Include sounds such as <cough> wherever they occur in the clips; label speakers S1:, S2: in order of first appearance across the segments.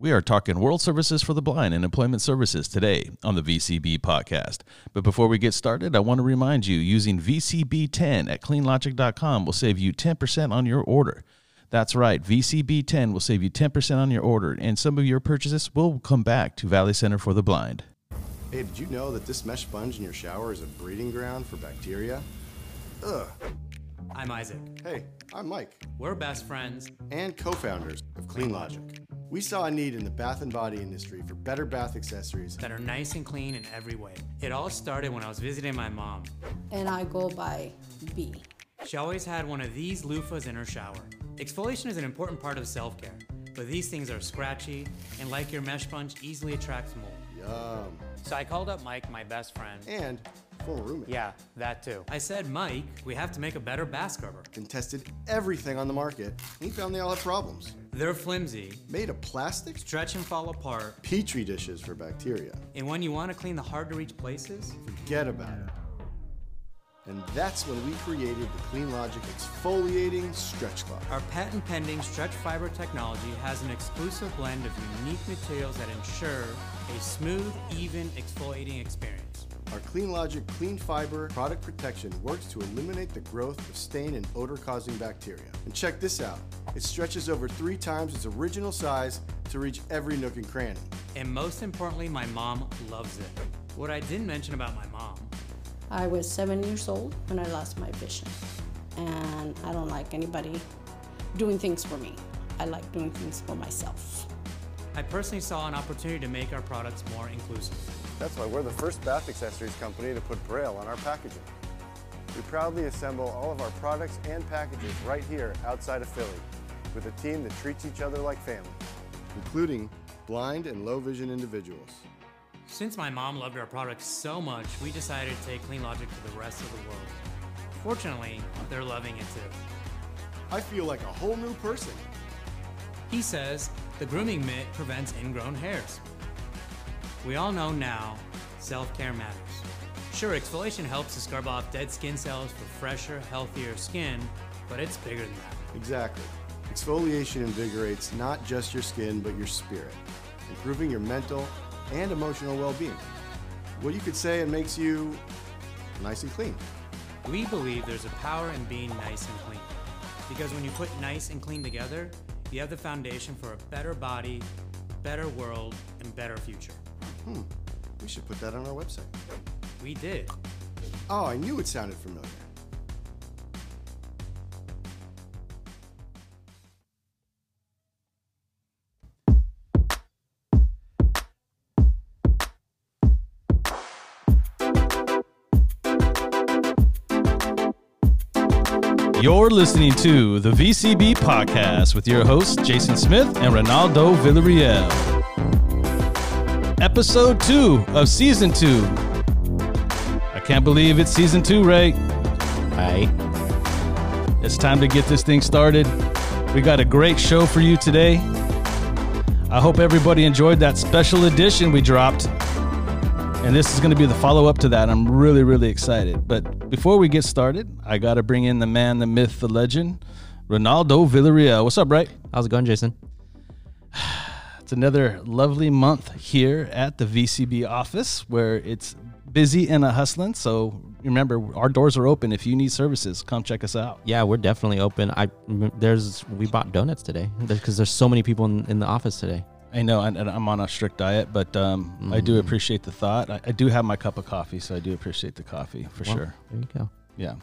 S1: We are talking World Services for the Blind and Employment Services today on the VCB podcast. But before we get started, I want to remind you using VCB10 at cleanlogic.com will save you 10% on your order. That's right, VCB10 will save you 10% on your order, and some of your purchases will come back to Valley Center for the Blind.
S2: Hey, did you know that this mesh sponge in your shower is a breeding ground for bacteria? Ugh.
S3: I'm Isaac.
S2: Hey, I'm Mike,
S3: We're best friends.
S2: and co founders of Clean Logic. We saw a need in the bath and body industry for better bath accessories
S3: that are nice and clean in every way. It all started when I was visiting my mom.
S4: and I go by B.
S3: She always had one of these loofahs in her shower. Exfoliation is an important part of self care, but these things are scratchy and, like your mesh sponge, easily attracts mold.
S2: Yum.
S3: So I called up Mike, my best friend.
S2: and former roommate.
S3: Yeah, that too. I said, Mike, we have to make a better bath cover.
S2: And tested everything on the market. and He found they all had problems.
S3: They're flimsy,
S2: Made of plastic?
S3: stretch and fall apart,
S2: Petri dishes for bacteria.
S3: and when you want to clean the hard to reach places,
S2: Forget about it. And that's when we created the Clean Logic exfoliating stretch cloth.
S3: Our patent pending stretch fiber technology has an exclusive blend of unique materials that ensure a smooth, even exfoliating experience.
S2: Our Clean Logic Clean Fiber product protection works to eliminate the growth of stain and odor causing bacteria. And check this out it stretches over three times its original size to reach every nook and cranny.
S3: And most importantly, my mom loves it. What I didn't mention about my mom
S4: I was seven years old when I lost my vision. And I don't like anybody doing things for me. I like doing things for myself.
S3: I personally saw an opportunity to make our products more inclusive.
S2: That's why we're the first bath accessories company to put Braille on our packaging. We proudly assemble all of our products and packages right here outside of Philly with a team that treats each other like family, including blind and low vision individuals.
S3: Since my mom loved our products so much, we decided to take Clean Logic to the rest of the world. Fortunately, they're loving it too.
S2: I feel like a whole new person.
S3: He says the grooming mitt prevents ingrown hairs. We all know now self care matters. Sure, exfoliation helps to scrub off dead skin cells for fresher, healthier skin, but it's bigger than that.
S2: Exactly. Exfoliation invigorates not just your skin, but your spirit, improving your mental and emotional well being. Well, you could say it makes you nice and clean.
S3: We believe there's a power in being nice and clean. Because when you put nice and clean together, you have the foundation for a better body, better world, and better future.
S2: Hmm, we should put that on our website.
S3: We did.
S2: Oh, I knew it sounded familiar.
S1: You're listening to the VCB podcast with your hosts, Jason Smith and Ronaldo Villarreal. Episode two of season two. I can't believe it's season two, right?
S5: Hi.
S1: It's time to get this thing started. We got a great show for you today. I hope everybody enjoyed that special edition we dropped. And this is going to be the follow up to that. I'm really, really excited. But before we get started, I got to bring in the man, the myth, the legend, Ronaldo Villarreal. What's up, right?
S5: How's it going, Jason?
S1: It's another lovely month here at the VCB office where it's busy and a hustling. So remember, our doors are open. If you need services, come check us out.
S5: Yeah, we're definitely open. I there's we bought donuts today because there's so many people in, in the office today.
S1: I know, and, and I'm on a strict diet, but um, I do appreciate the thought. I, I do have my cup of coffee, so I do appreciate the coffee for
S5: Well,
S1: sure.
S5: There you go.
S1: Yeah.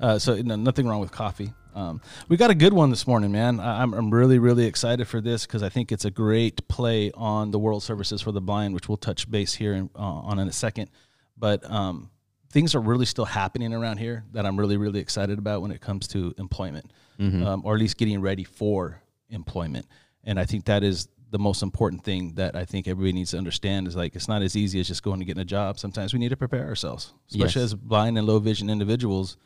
S1: Uh, so no, nothing wrong with coffee. Um, we got a good one this morning, man. I, I'm, I'm really, really excited for this because I think it's a great play on the World Services for the Blind, which we'll touch base here in, uh, on in a second. But um, things are really still happening around here that I'm really, really excited about when it comes to employment, um, or at least getting ready for employment. And I think that is the most important thing that I think everybody needs to understand is like it's not as easy as just going and getting a job. Sometimes we need to prepare ourselves, especially
S5: Yes.
S1: as blind and low vision individuals.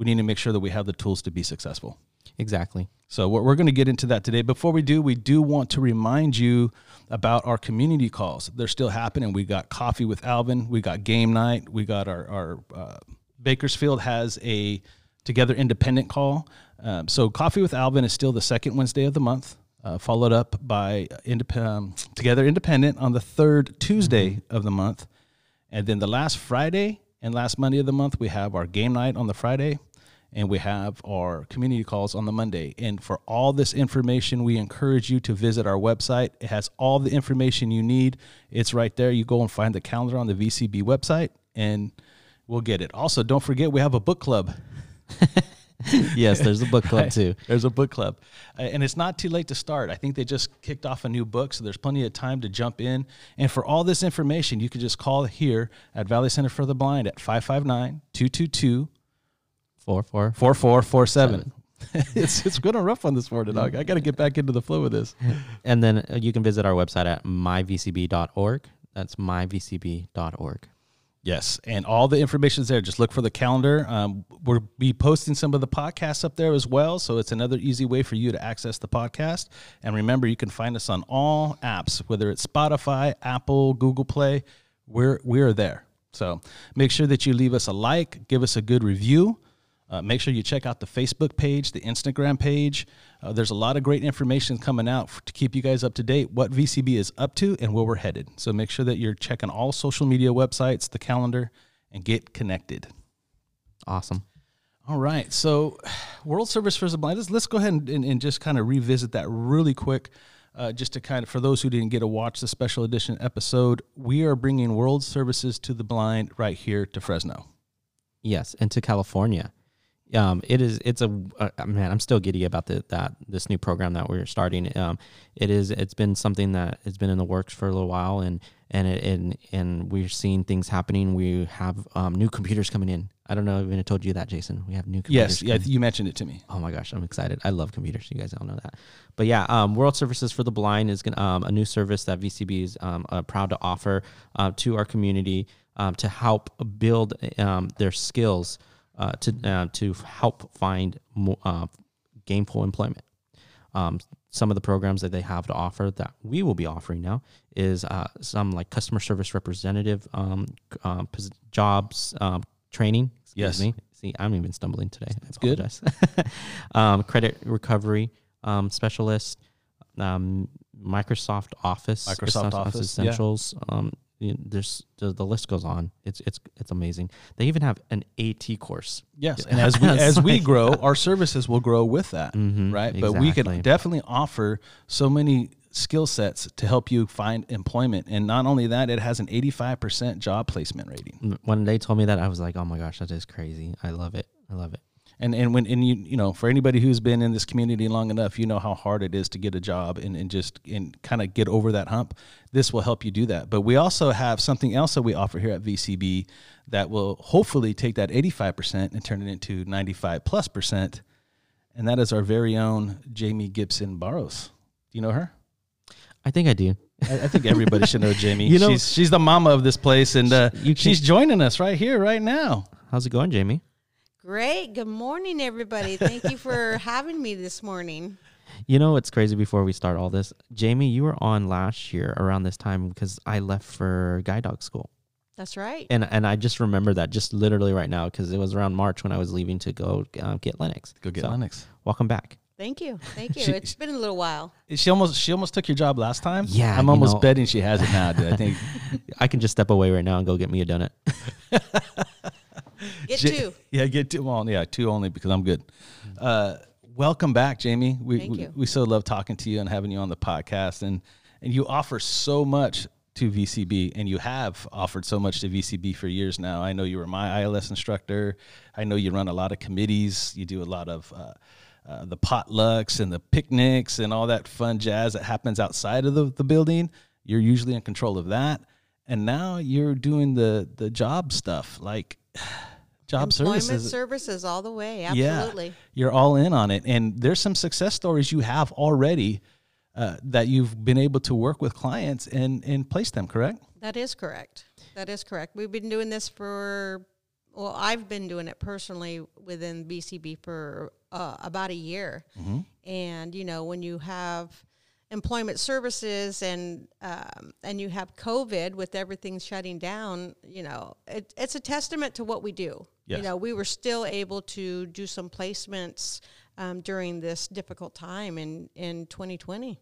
S1: We need to make sure that we have the tools to be successful.
S5: Exactly.
S1: So we're, we're going to get into that today. Before we do, we do want to remind you about our community calls. They're still happening. We got coffee with Alvin. We got game night. We got our our uh, Bakersfield has a together independent call. Um, so coffee with Alvin is still the second Wednesday of the month. Uh, followed up by indep- um, Together Independent on the third Tuesday
S5: Mm-hmm.
S1: of the month. And then the last Friday and last Monday of the month, we have our game night on the Friday and we have our community calls on the Monday. And for all this information, we encourage you to visit our website. It has all the information you need. It's right there. You go and find the calendar on the VCB website and we'll get it. Also, don't forget we have a book club. <laughs>
S5: yes, there's a book club <laughs> too.
S1: There's a book club. Uh, and it's not too late to start. I think they just kicked off a new book, so there's plenty of time to jump in. And for all this information, you can just call here at Valley Center for the Blind at 559 222
S5: Four, four.
S1: 4447. <laughs> it's it's going to rough on this morning, dog. I got to get back into the flow of this.
S5: And then uh, you can visit our website at myvcb.org. That's myvcb.org.
S1: Yes, and all the information's there. Just look for the calendar. Um, we'll be posting some of the podcasts up there as well, so it's another easy way for you to access the podcast. And remember, you can find us on all apps, whether it's Spotify, Apple, Google Play. We're we're there. So make sure that you leave us a like, give us a good review. Uh, make sure you check out the Facebook page, the Instagram page. Uh, there's a lot of great information coming out to keep you guys up to date what VCB is up to and where we're headed. So make sure that you're checking all social media websites, the calendar, and get connected.
S5: Awesome.
S1: All right. So, <sighs> World Service for the Blind. Let's, let's go ahead and, and, and just kind of revisit that really quick. Uh, just to kind of, for those who didn't get to watch the special edition episode, we are bringing World Services to the Blind right here to Fresno.
S5: Yes, and to California. Um, it is. It's a uh, man. I'm still giddy about the, that this new program that we're starting. Um, it is. It's been something that has been in the works for a little while, and and it, and and we're seeing things happening. We have um, new computers coming in. I don't know if I even told you that, Jason. We have new computers.
S1: Yes, yeah, you mentioned it to me.
S5: Oh my gosh, I'm excited. I love computers. You guys all know that. But yeah, um, World Services for the Blind is gonna, um, a new service that VCB is um, uh, proud to offer uh, to our community um, to help build um, their skills uh, to uh, to help find more, uh, gainful employment. Um, some of the programs that they have to offer that we will be offering now is uh, some like customer service representative um, um, jobs um, training. Excuse
S1: Yes.
S5: me. See, I'm even stumbling today. That's
S1: good. <laughs>
S5: um, credit recovery um, specialist, um, Microsoft Office,
S1: Microsoft Office, yeah.
S5: Essentials. Um, you know, there's the, the list goes on. It's it's it's amazing. They even have an AT course.
S1: Yes, and as we <laughs> as we grow, our services will grow with that,
S5: Mhm,
S1: right? But we can definitely offer so many skill sets to help you find employment, and not only that, it has an eighty-five percent job placement rating.
S5: When they told me that, I was like, oh my gosh, that is crazy. I love it. I love it.
S1: And and when and you you know for anybody who's been in this community long enough, you know how hard it is to get a job and, and just and kind of get over that hump. This will help you do that. But we also have something else that we offer here at VCB that will hopefully take that eighty five percent and turn it into ninety five plus percent, and that is our very own Jamie Gibson Barrows. Do you know her?
S5: I think I do.
S1: I, think everybody should know <laughs> Jamie.
S5: You know-
S1: she's she's the mama of this place, and uh, she's joining us right here, right now.
S5: How's it going, Jamie?
S6: Great. Good morning, everybody. Thank you for <laughs> having me this morning.
S5: You know what's crazy before we start all this? Jamie, you were on last year around this time because I left for guide dog school.
S6: That's right.
S5: And and I just remember that just literally right now because it was around March when I was leaving to go uh, get Lennox.
S1: Go get
S5: So,
S1: Lennox.
S5: Welcome back.
S6: Thank you. Thank <laughs> you.
S1: She-
S6: it's been a little while.
S1: She almost she almost took your job last time.
S5: Yeah,
S1: I'm almost
S5: know-
S1: betting she has it now. Dude. I think <laughs>
S5: I can just step away right now and go get me a donut.
S6: Get two.
S1: Yeah, get two. Well, yeah, two only because I'm good. Uh, welcome back, Jamie. We,
S6: Thank
S1: we
S6: you.
S1: we so love talking to you and having you on the podcast, and and you offer so much to VCB, and you have offered so much to VCB for years now. I know you were my ILS instructor. I know you run a lot of committees. You do a lot of. Uh, uh, the potlucks and the picnics and all that fun jazz that happens outside of the, the building. You're usually in control of that. And now you're doing the the job stuff, like job
S6: Employment
S1: services.
S6: services all the way. Absolutely.
S1: Yeah, you're all in on it, and there's some success stories you have already uh, that you've been able to work with clients and and place them. Correct?
S6: That is correct. That is correct. We've been doing this for, well, I've been doing it personally within VCB for uh, about a year. And, you know, when you have employment services and um, and you have COVID with everything shutting down, you know, it, it's a testament to what we do.
S1: Yes.
S6: You know, we were still able to do some placements um, during this difficult time in, in 2020.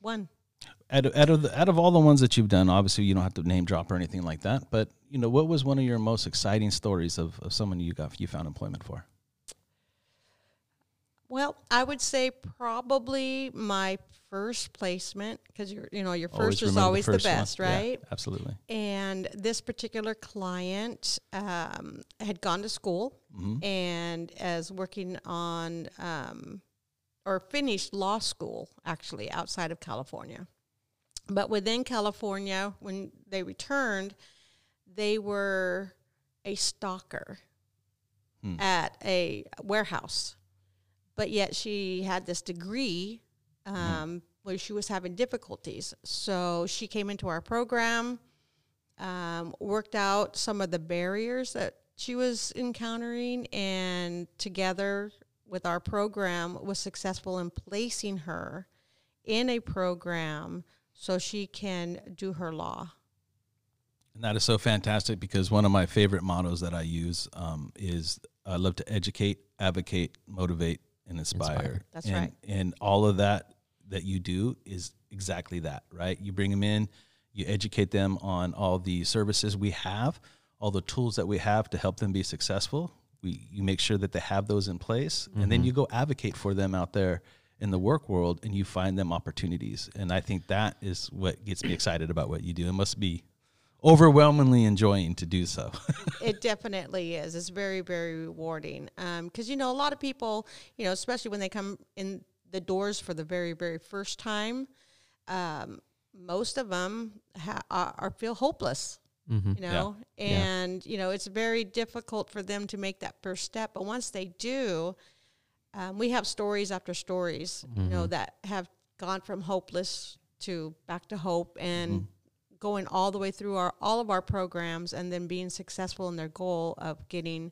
S6: One.
S1: Out of, out of the, out of all the ones that you've done, obviously you don't have to name drop or anything like that. But you know, what was one of your most exciting stories of, of someone you got you found employment for?
S6: Well, I would say probably my first placement because you're you know your first
S1: Always
S6: is always the,
S1: one.
S6: best,
S1: Yeah,
S6: right?
S1: absolutely.
S6: And this particular client um, had gone to school
S1: Mm-hmm.
S6: and is working on um, or finished law school actually outside of California. But within California, when they returned, they were a stalker
S1: Hmm.
S6: at a warehouse. But yet she had this degree um, where she was having difficulties. So she came into our program, um, worked out some of the barriers that she was encountering, and together with our program was successful in placing her in a program so she can do her law.
S1: And that is so fantastic because one of my favorite mottos that I use um, is I love to educate, advocate, motivate, and inspire.
S5: Inspire.
S6: That's
S1: and,
S6: right.
S1: And all of that that you do is exactly that, right? You bring them in, you educate them on all the services we have, all the tools that we have to help them be successful. We you make sure that they have those in place, and
S5: Mm-hmm.
S1: then you go advocate for them out there in the work world, and you find them opportunities. And I think that is what gets me excited about what you do. It must be overwhelmingly enjoying to do so. <laughs>
S6: it definitely is. It's very, very rewarding. Because, you know, a lot of people, you know, especially when they come in the doors for the very, very first time, um, most of them ha- are, are feel hopeless.
S5: Mm-hmm.
S6: You know, and you know it's very difficult for them to make that first step. But once they do, um, we have stories after stories, you know, that have gone from hopeless to back to hope and going all the way through our all of our programs and then being successful in their goal of getting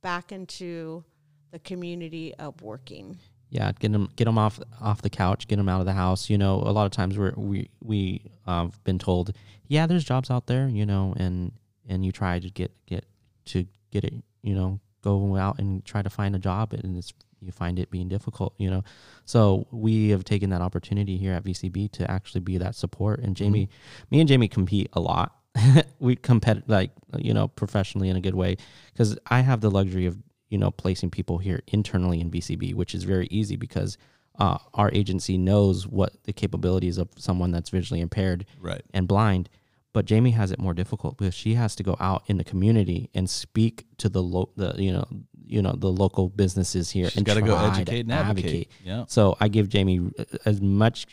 S6: back into the community of working.
S5: yeah get them get them off off the couch get them out of the house you know a lot of times we're we we uh, have been told yeah there's jobs out there you know and and you try to get get to get it you know go out and try to find a job and it's you find it being difficult you know? So we have taken that opportunity here at vcb to actually be that support. And jamie me and jamie compete a lot. <laughs> We compete like you know professionally in a good way. Because i have the luxury of you know placing people here internally in vcb which is very easy because uh, our agency knows what the capabilities of someone that's visually impaired
S1: Right.
S5: and blind. But jamie has it more difficult because she has to go out in the community and speak to the lo- the you know you know the local businesses here
S1: She's
S5: and
S1: gotta go educate and advocate. Yeah.
S5: so I give Jamie uh, as much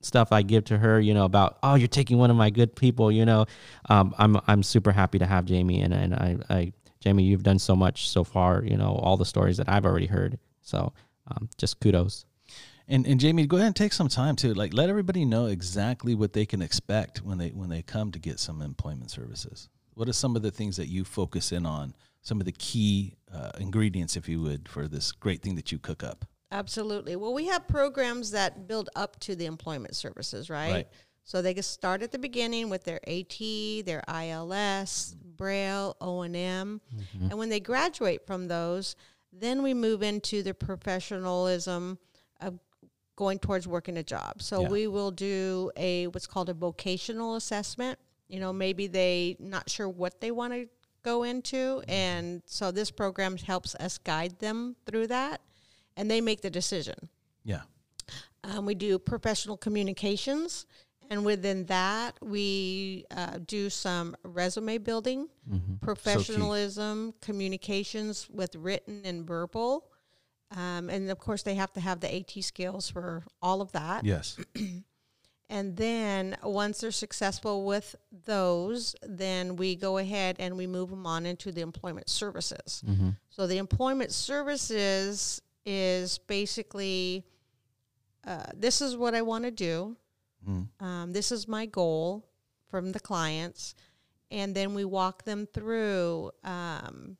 S5: stuff I give to her, you know, about oh you're taking one of my good people, you know. Um, I'm I'm super happy to have Jamie and and I, I Jamie you've done so much so far, you know, all the stories that I've already heard. So um, just kudos.
S1: And and Jamie, go ahead and take some time to like let everybody know exactly what they can expect when they when they come to get some employment services. What are some of the things that you focus in on? Some of the key uh, ingredients, if you would, for this great thing that you cook up.
S6: Absolutely. Well, we have programs that build up to the employment services, right?
S1: Right.
S6: So they can start at the beginning with their AT, their ILS, Braille, O and M, and when they graduate from those, then we move into the professionalism of going towards working a job. So
S1: Yeah.
S6: we will do a what's called a vocational assessment. You know, maybe they not sure what they want to go into, and so this program helps us guide them through that, and they make the decision.
S1: Yeah.
S6: Um, we do professional communications, and within that, we uh, do some resume building, professionalism, communications with written and verbal. Um, and of course, they have to have the AT skills for all of that.
S1: Yes. <clears throat>
S6: And then once they're successful with those, then we go ahead and we move them on into the employment services. So the employment services is basically uh, this is what I want to do. Um, this is my goal from the clients. And then we walk them through um,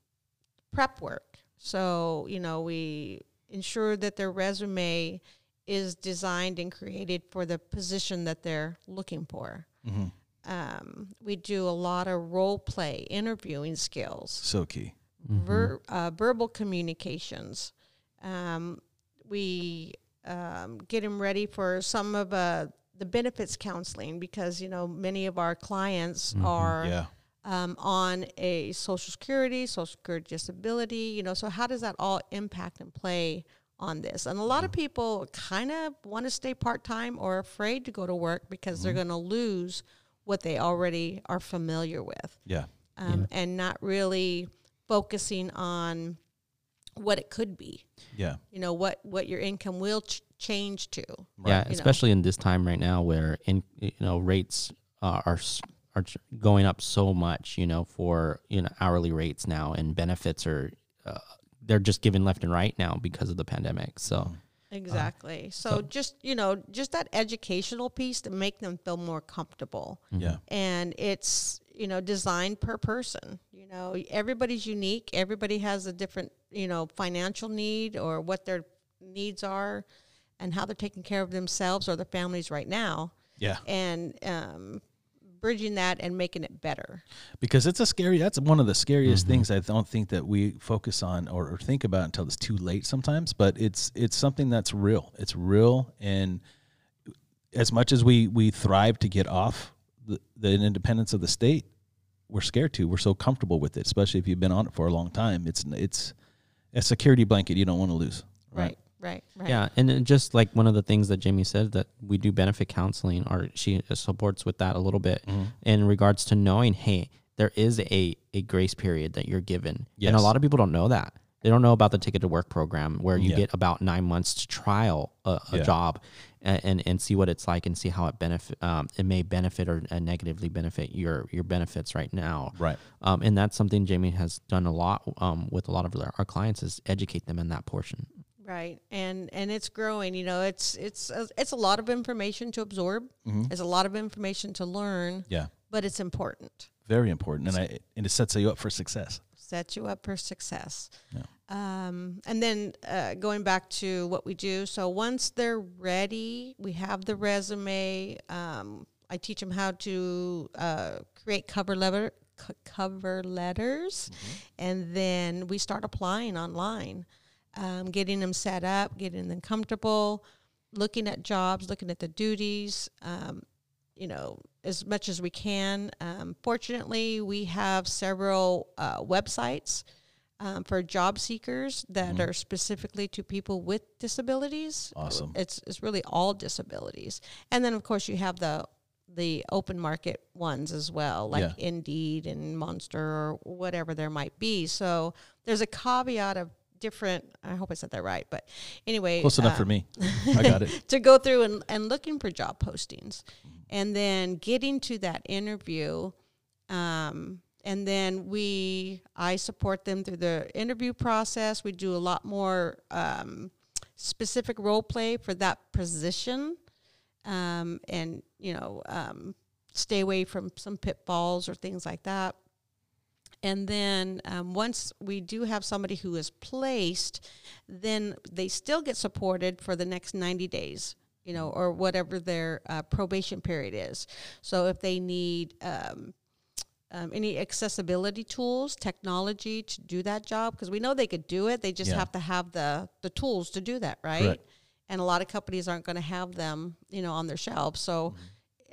S6: prep work. So, you know, we ensure that their resume is designed and created for the position that they're looking for. Um, we do a lot of role play, interviewing skills
S1: So key.
S6: ver- uh, verbal communications. Um, we um, get them ready for some of uh, the benefits counseling because you know many of our clients are
S1: Yeah.
S6: um, on a social security, social security disability, you know, so how does that all impact and play on this? And a lot of people kind of want to stay part time or afraid to go to work because they're going to lose what they already are familiar with
S1: Yeah.
S6: um, and not really focusing on what it could be,
S1: Yeah.
S6: you know, what, what your income will ch- change to.
S5: Yeah,
S6: you know.
S5: especially in this time right now where in you know rates uh, are s- are going up so much, you know, for you know hourly rates now and benefits are uh, they're just given left and right now because of the pandemic. So mm-hmm.
S6: uh, Exactly. so, just, you know, just that educational piece to make them feel more comfortable. Mm-hmm.
S1: Yeah.
S6: and it's you know designed per person you know everybody's unique everybody has a different you know financial need or what their needs are and how they're taking care of themselves or their families right now
S1: Yeah.
S6: and um, bridging that and making it better.
S1: Because it's a scary that's one of the scariest
S5: Mm-hmm.
S1: things i don't think that we focus on or, or think about until it's too late sometimes but it's it's something that's real. It's real and as much as we we thrive to get off the, the independence of the state we're scared to. We're so comfortable with it especially if you've been on it for a long time. It's it's a security blanket you don't want to lose.
S6: Right right right
S5: yeah, and then just like one of the things that Jamie said that we do benefit counseling, or she supports with that a little bit
S1: Mm-hmm.
S5: in regards to knowing, hey, there is a a grace period that you're given, and a lot of people don't know that. They don't know about the ticket to work program where you
S1: Yeah.
S5: get about nine months to trial a, a
S1: Yeah.
S5: job and, and and see what it's like and see how it benefit um, it may benefit or uh, negatively benefit your your benefits right now.
S1: Right.
S5: Um, and that's something Jamie has done a lot um, with a lot of our our clients is educate them in that portion.
S6: Right and and it's growing you know it's it's a, it's a lot of information to absorb it's a lot of information to learn
S1: yeah
S6: but it's important
S1: very important and i and it sets you up for success
S6: set you up for success.
S1: Yeah.
S6: Um, and then uh, going back to what we do, so once they're ready, we have the resume. Um, I teach them how to uh, create cover letter c- cover letters, and then we start applying online, um, getting them set up, getting them comfortable, looking at jobs, looking at the duties. Um, you know, as much as we can. Um, fortunately, we have several uh, websites um, for job seekers that are specifically to people with disabilities.
S1: Awesome.
S6: It's it's really all disabilities, and then of course you have the the open market ones as well, like
S1: Yeah.
S6: Indeed and Monster or whatever there might be. So there's a caveat of different. I hope I said that right, but anyway,
S1: close enough
S6: uh,
S1: for me. <laughs> I got it.
S6: to go through and, and looking for job postings and then getting to that interview um, and then we i support them through the interview process. We do a lot more um, specific role play for that position um, and you know um, stay away from some pitfalls or things like that and then um, once we do have somebody who is placed, then they still get supported for the next 90 days, you know, or whatever their uh, probation period is. So if they need um, um, any accessibility tools, technology to do that job, because we know they could do it, they just
S1: Yeah.
S6: have to have the, the tools to do that, right?
S1: Correct.
S6: And a lot of companies aren't going to have them, you know, on their shelves. So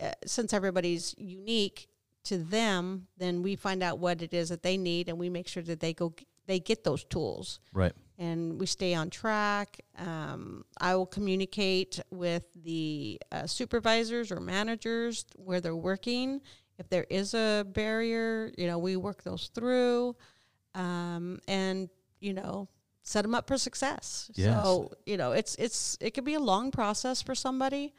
S6: uh, since everybody's unique to them, then we find out what it is that they need, and we make sure that they go they get those tools,
S1: right
S6: and we stay on track. Um, I will communicate with the uh, supervisors or managers where they're working. If there is a barrier, you know, we work those through, um, and you know, set them up for success.
S1: Yes.
S6: So you know, it's it's it could be a long process for somebody,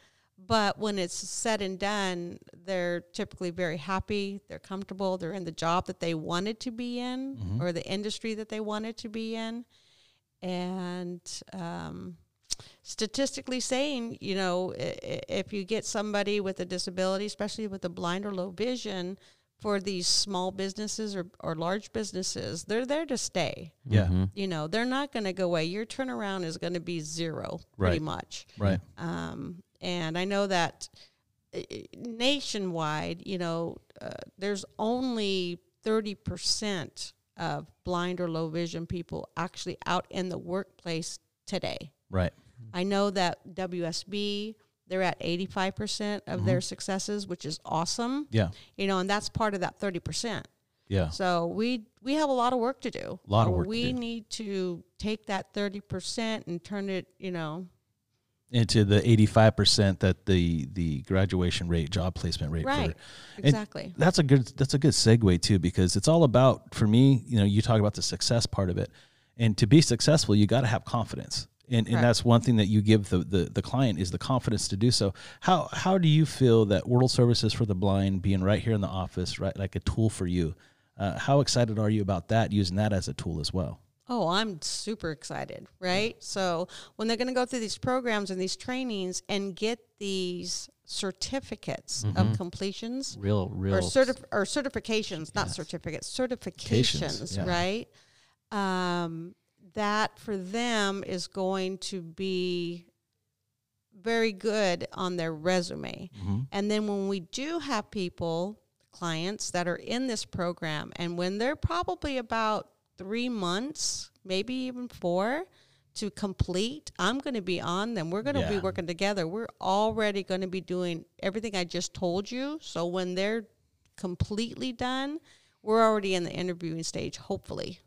S6: but when it's said and done, they're typically very happy. They're comfortable. They're in the job that they wanted to be in, or the industry that they wanted to be in, and um, statistically saying, you know, i- i- if you get somebody with a disability, especially with a blind or low vision, for these small businesses or, or large businesses, they're there to stay.
S1: yeah
S5: Mm-hmm.
S6: You know, they're not going to go away. Your turnaround is going to be zero, pretty much.
S1: right
S6: Um, and I know that uh, nationwide, you know, uh, there's only 30% of blind or low vision people actually out in the workplace today.
S1: right
S6: I know that WSB, they're at 85% of their successes, which is awesome.
S1: Yeah.
S6: You know, and that's part of that 30%.
S1: Yeah.
S6: So we we have a lot of work to do.
S1: A lot of work to
S6: We
S1: do.
S6: need to take that 30% and turn it, you know,
S1: Into the 85% that the the graduation rate, job placement rate
S6: right.
S1: for.
S6: Exactly.
S1: that's a good that's a good segue too because it's all about for me you know you talk about the success part of it. And to be successful you got to have confidence. And, and that's one thing that you give the, the the client is the confidence to do so. How how do you feel that world services for the blind being right here in the office right like a tool for you uh, how excited are you about that using that as a tool as well
S6: Oh, I'm super excited, right? So when they're going to go through these programs and these trainings and get these certificates of completions
S5: Real, real.
S6: or, certif- or certifications, not certificates, certifications,
S1: yeah.
S6: right? Um, that for them is going to be very good on their resume. And then when we do have people, clients that are in this program, and when they're probably about three months, maybe even four, to complete, I'm going to be on them. We're going to be working together. We're already going to be doing everything I just told you. So when they're completely done, we're already in the interviewing stage, hopefully.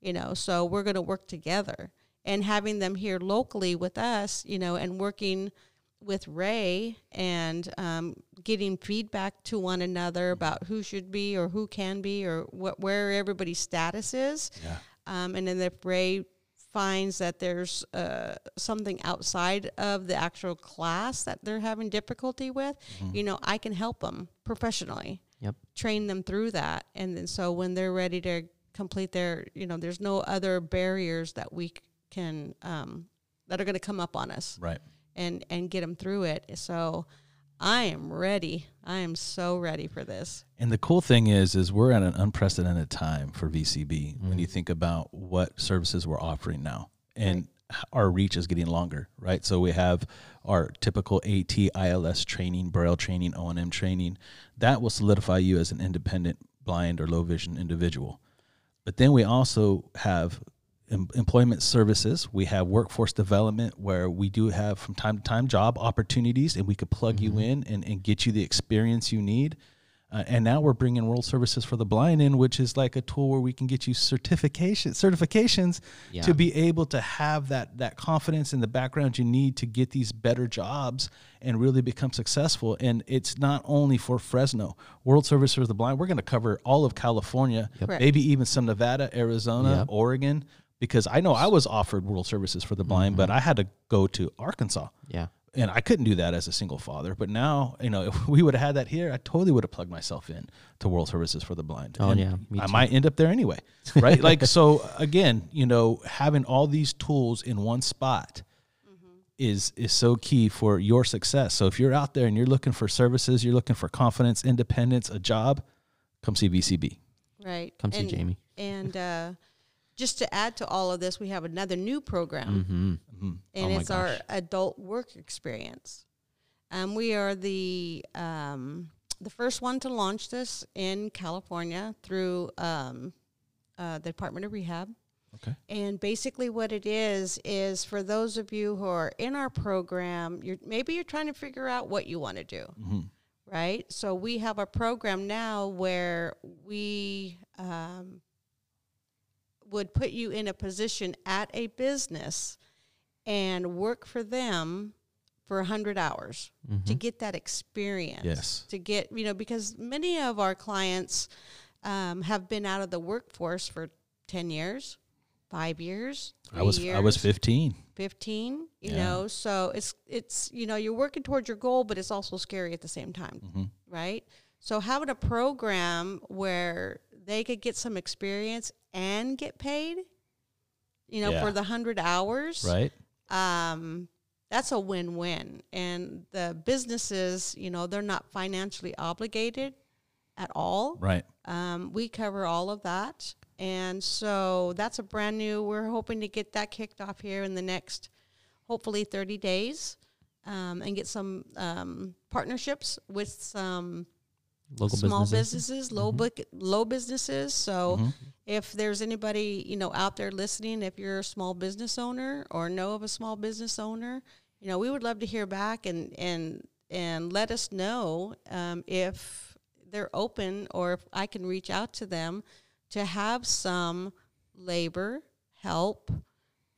S6: You know, so we're going to work together and having them here locally with us, you know, and working with Ray and um, getting feedback to one another about who should be or who can be or what where everybody's status is.
S1: Yeah.
S6: Um, and then if Ray finds that there's uh, something outside of the actual class that they're having difficulty with, you know, I can help them professionally
S5: Yep.
S6: train them through that and then so when they're ready to complete their you know there's no other barriers that we c- can um, that are going to come up on us
S1: right
S6: and and get them through it. So i am ready. I am so ready for this.
S1: And the cool thing is, is we're at an unprecedented time for VCB when you mm. think about what services we're offering now, and h- our reach is getting longer, right? So we have our typical AT, ILS training, Braille training, O and M training, that will solidify you as an independent blind or low vision individual. But then we also have em- employment services. We have workforce development where we do have from time to time job opportunities and we could plug you in and, and get you the experience you need. Uh, and now we're bringing World Services for the Blind in, which is like a tool where we can get you certification certifications
S5: Yeah.
S1: to be able to have that that confidence in the background you need to get these better jobs and really become successful. And it's not only for Fresno. World Services for the Blind, we're going to cover all of California,
S6: Correct.
S1: maybe even some Nevada, Arizona,
S5: Yep.
S1: Oregon, because I know I was offered World Services for the Blind, but I had to go to Arkansas
S5: Yeah.
S1: and I couldn't do that as a single father. But now, you know, <laughs> if we would have had that here, I totally would have plugged myself in to World Services for the Blind.
S5: Oh,
S1: And
S5: yeah, me
S1: I might end up there anyway, <laughs> right? like so. Again, you know, having all these tools in one spot is is so key for your success. So if you're out there and you're looking for services, you're looking for confidence, independence, a job, come see VCB.
S6: right
S5: Come see Jamie.
S6: and uh, just to add to all of this we have another new program
S5: Mm-hmm.
S6: and
S5: Oh my
S6: it's our adult work experience. Um, we are the um, the first one to launch this in California through um, uh, the Department of Rehab.
S1: Okay.
S6: And basically, what it is is for those of you who are in our program, you're maybe you're trying to figure out what you want to do, right? So we have a program now where we um, would put you in a position at a business and work for them for 100 hours to get that experience.
S1: Yes.
S6: To get, you know, because many of our clients um, have been out of the workforce for 10 years, five years.
S1: I was
S6: three
S1: I was 15.
S6: 15 you
S1: Yeah.
S6: know so it's it's you know you're working towards your goal but it's also scary at the same time
S1: Mm-hmm.
S6: right so having a program where they could get some experience and get paid you know
S1: Yeah.
S6: for the 100 hours
S1: Right.
S6: um that's a win-win and the businesses you know they're not financially obligated at all
S1: Right.
S6: um, we cover all of that. And so that's a brand new, we're hoping to get that kicked off here in the next, hopefully 30 days um, and get some um, partnerships with some
S5: Local
S6: small
S5: businesses.
S6: businesses, low book, low businesses. So
S1: Mm-hmm.
S6: if there's anybody, you know, out there listening, if you're a small business owner or know of a small business owner you know, we would love to hear back and and and let us know um, if they're open or if I can reach out to them to have some labor help.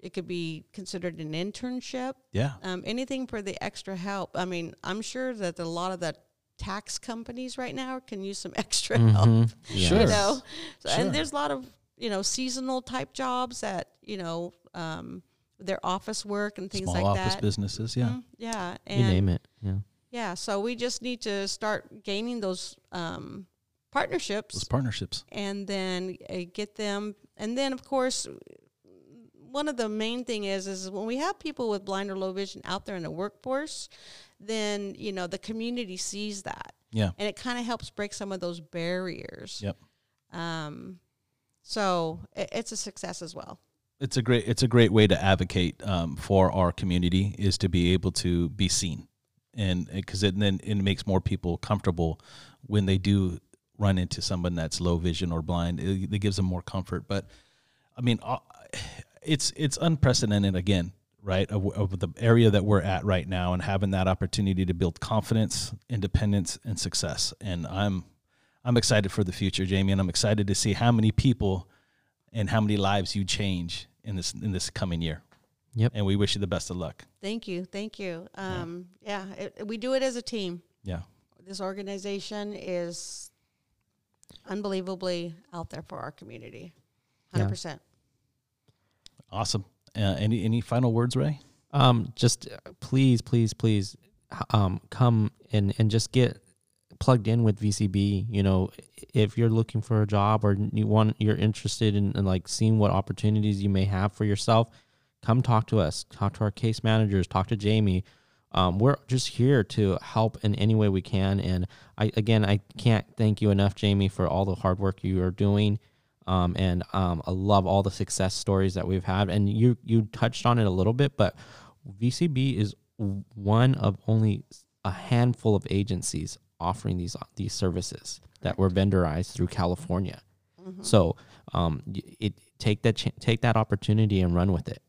S6: It could be considered an internship.
S1: Yeah.
S6: Um, anything for the extra help. I mean, I'm sure that a lot of the tax companies right now can use some <laughs> extra help.
S5: Mhm. Yeah.
S1: Sure.
S6: You know, So-
S1: Sure.
S6: and there's a lot of you know seasonal type jobs that you know um, their office work and things
S1: Small
S6: like
S1: office
S6: that.
S1: Office businesses. Yeah.
S6: Mhm, yeah,
S5: You name it. Yeah.
S6: yeah. So we just need to start gaining those um, partnerships
S1: Those partnerships.
S6: and then uh, get them and then of course one of the main thing is is when we have people with blind or low vision out there in the workforce then you know the community sees that.
S1: Yeah.
S6: and it kind of helps break some of those barriers.
S1: Yep.
S6: um so it, it's a success as well.
S1: It's a great it's a great way to advocate um, for our community is to be able to be seen. And because it then it makes more people comfortable when they do run into someone that's low vision or blind. It, it gives them more comfort. But i mean uh, it's it's unprecedented again right of, of the area that we're at right now and having that opportunity to build confidence independence and success and i'm i'm excited for the future jamie and i'm excited to see how many people and how many lives you change in this in this coming year.
S5: Yep.
S1: And we wish you the best of luck.
S6: thank you thank you um yeah, it, we do it as a team
S1: Yeah.
S6: this organization is unbelievably out there for our community
S5: Yeah.
S6: 100%
S1: Awesome. Uh, any any final words, Ray?
S5: Um, just uh, please, please, please, um, come and and just get plugged in with VCB. You know, if you're looking for a job or you want, you're interested in, in like seeing what opportunities you may have for yourself, come talk to us. Talk to our case managers. Talk to Jamie. Um, we're just here to help in any way we can. And I again, I can't thank you enough, Jamie, for all the hard work you are doing. Um, and um, I love all the success stories that we've had. And you you touched on it a little bit, but VCB is one of only a handful of agencies offering these these services that were vendorized through California. So um, it take that ch- take that opportunity and run with it.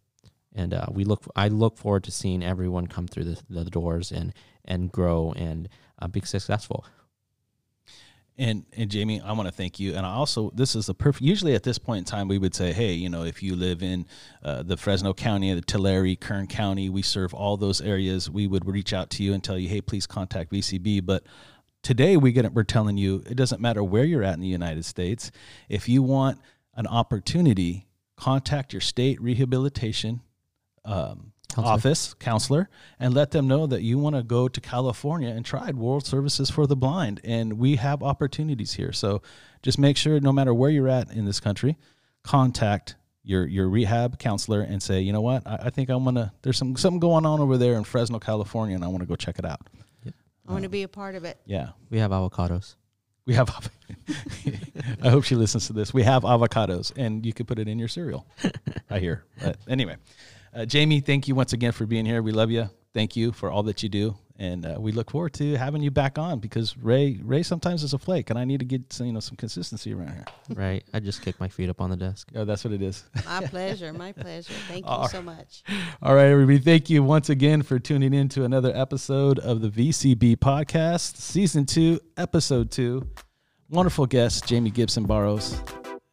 S5: And uh, we look I look forward to seeing everyone come through the, the doors and and grow and uh, be successful.
S1: And and Jamie, I want to thank you. And I also this is the perfect. Usually at this point in time, we would say, hey, you know, if you live in uh, the Fresno County, the Tulare, Kern County, we serve all those areas. We would reach out to you and tell you, hey, please contact VCB. But today we get we're telling you it doesn't matter where you're at in the United States. If you want an opportunity, contact your state rehabilitation um,
S5: Counselor.
S1: office counselor and let them know that you want to go to California and try World Services for the Blind. And we have opportunities here. So just make sure, no matter where you're at in this country, contact your your rehab counselor and say, you know what, I, I think I'm gonna. There's some something going on over there in Fresno, California, and I want to go check it out.
S6: i want to be a part of it
S1: Yeah.
S5: We have avocados.
S1: We have. av- <laughs> I hope she listens to this. We have avocados, and you could put it in your cereal. <laughs> I hear. But anyway, uh, Jamie, thank you once again for being here. We love you. Thank you for all that you do, and uh, we look forward to having you back on because Ray Ray sometimes is a flake, and I need to get some, you know some consistency around here. <laughs>
S5: right. I just kick my feet up on the desk.
S1: Oh, that's what it is. <laughs>
S6: my pleasure my pleasure thank you
S1: All
S6: so much
S1: All right, everybody. Thank you once again for tuning in to another episode of the VCB podcast, season two, episode two. Wonderful guest, Jamie Gibson Barrows.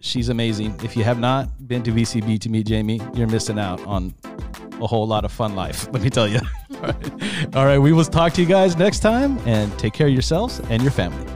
S1: She's amazing. If you have not been to VCB to meet Jamie, you're missing out on a whole lot of fun life, <laughs> let me tell you. <laughs> All right. All right. We will talk to you guys next time and take care of yourselves and your family.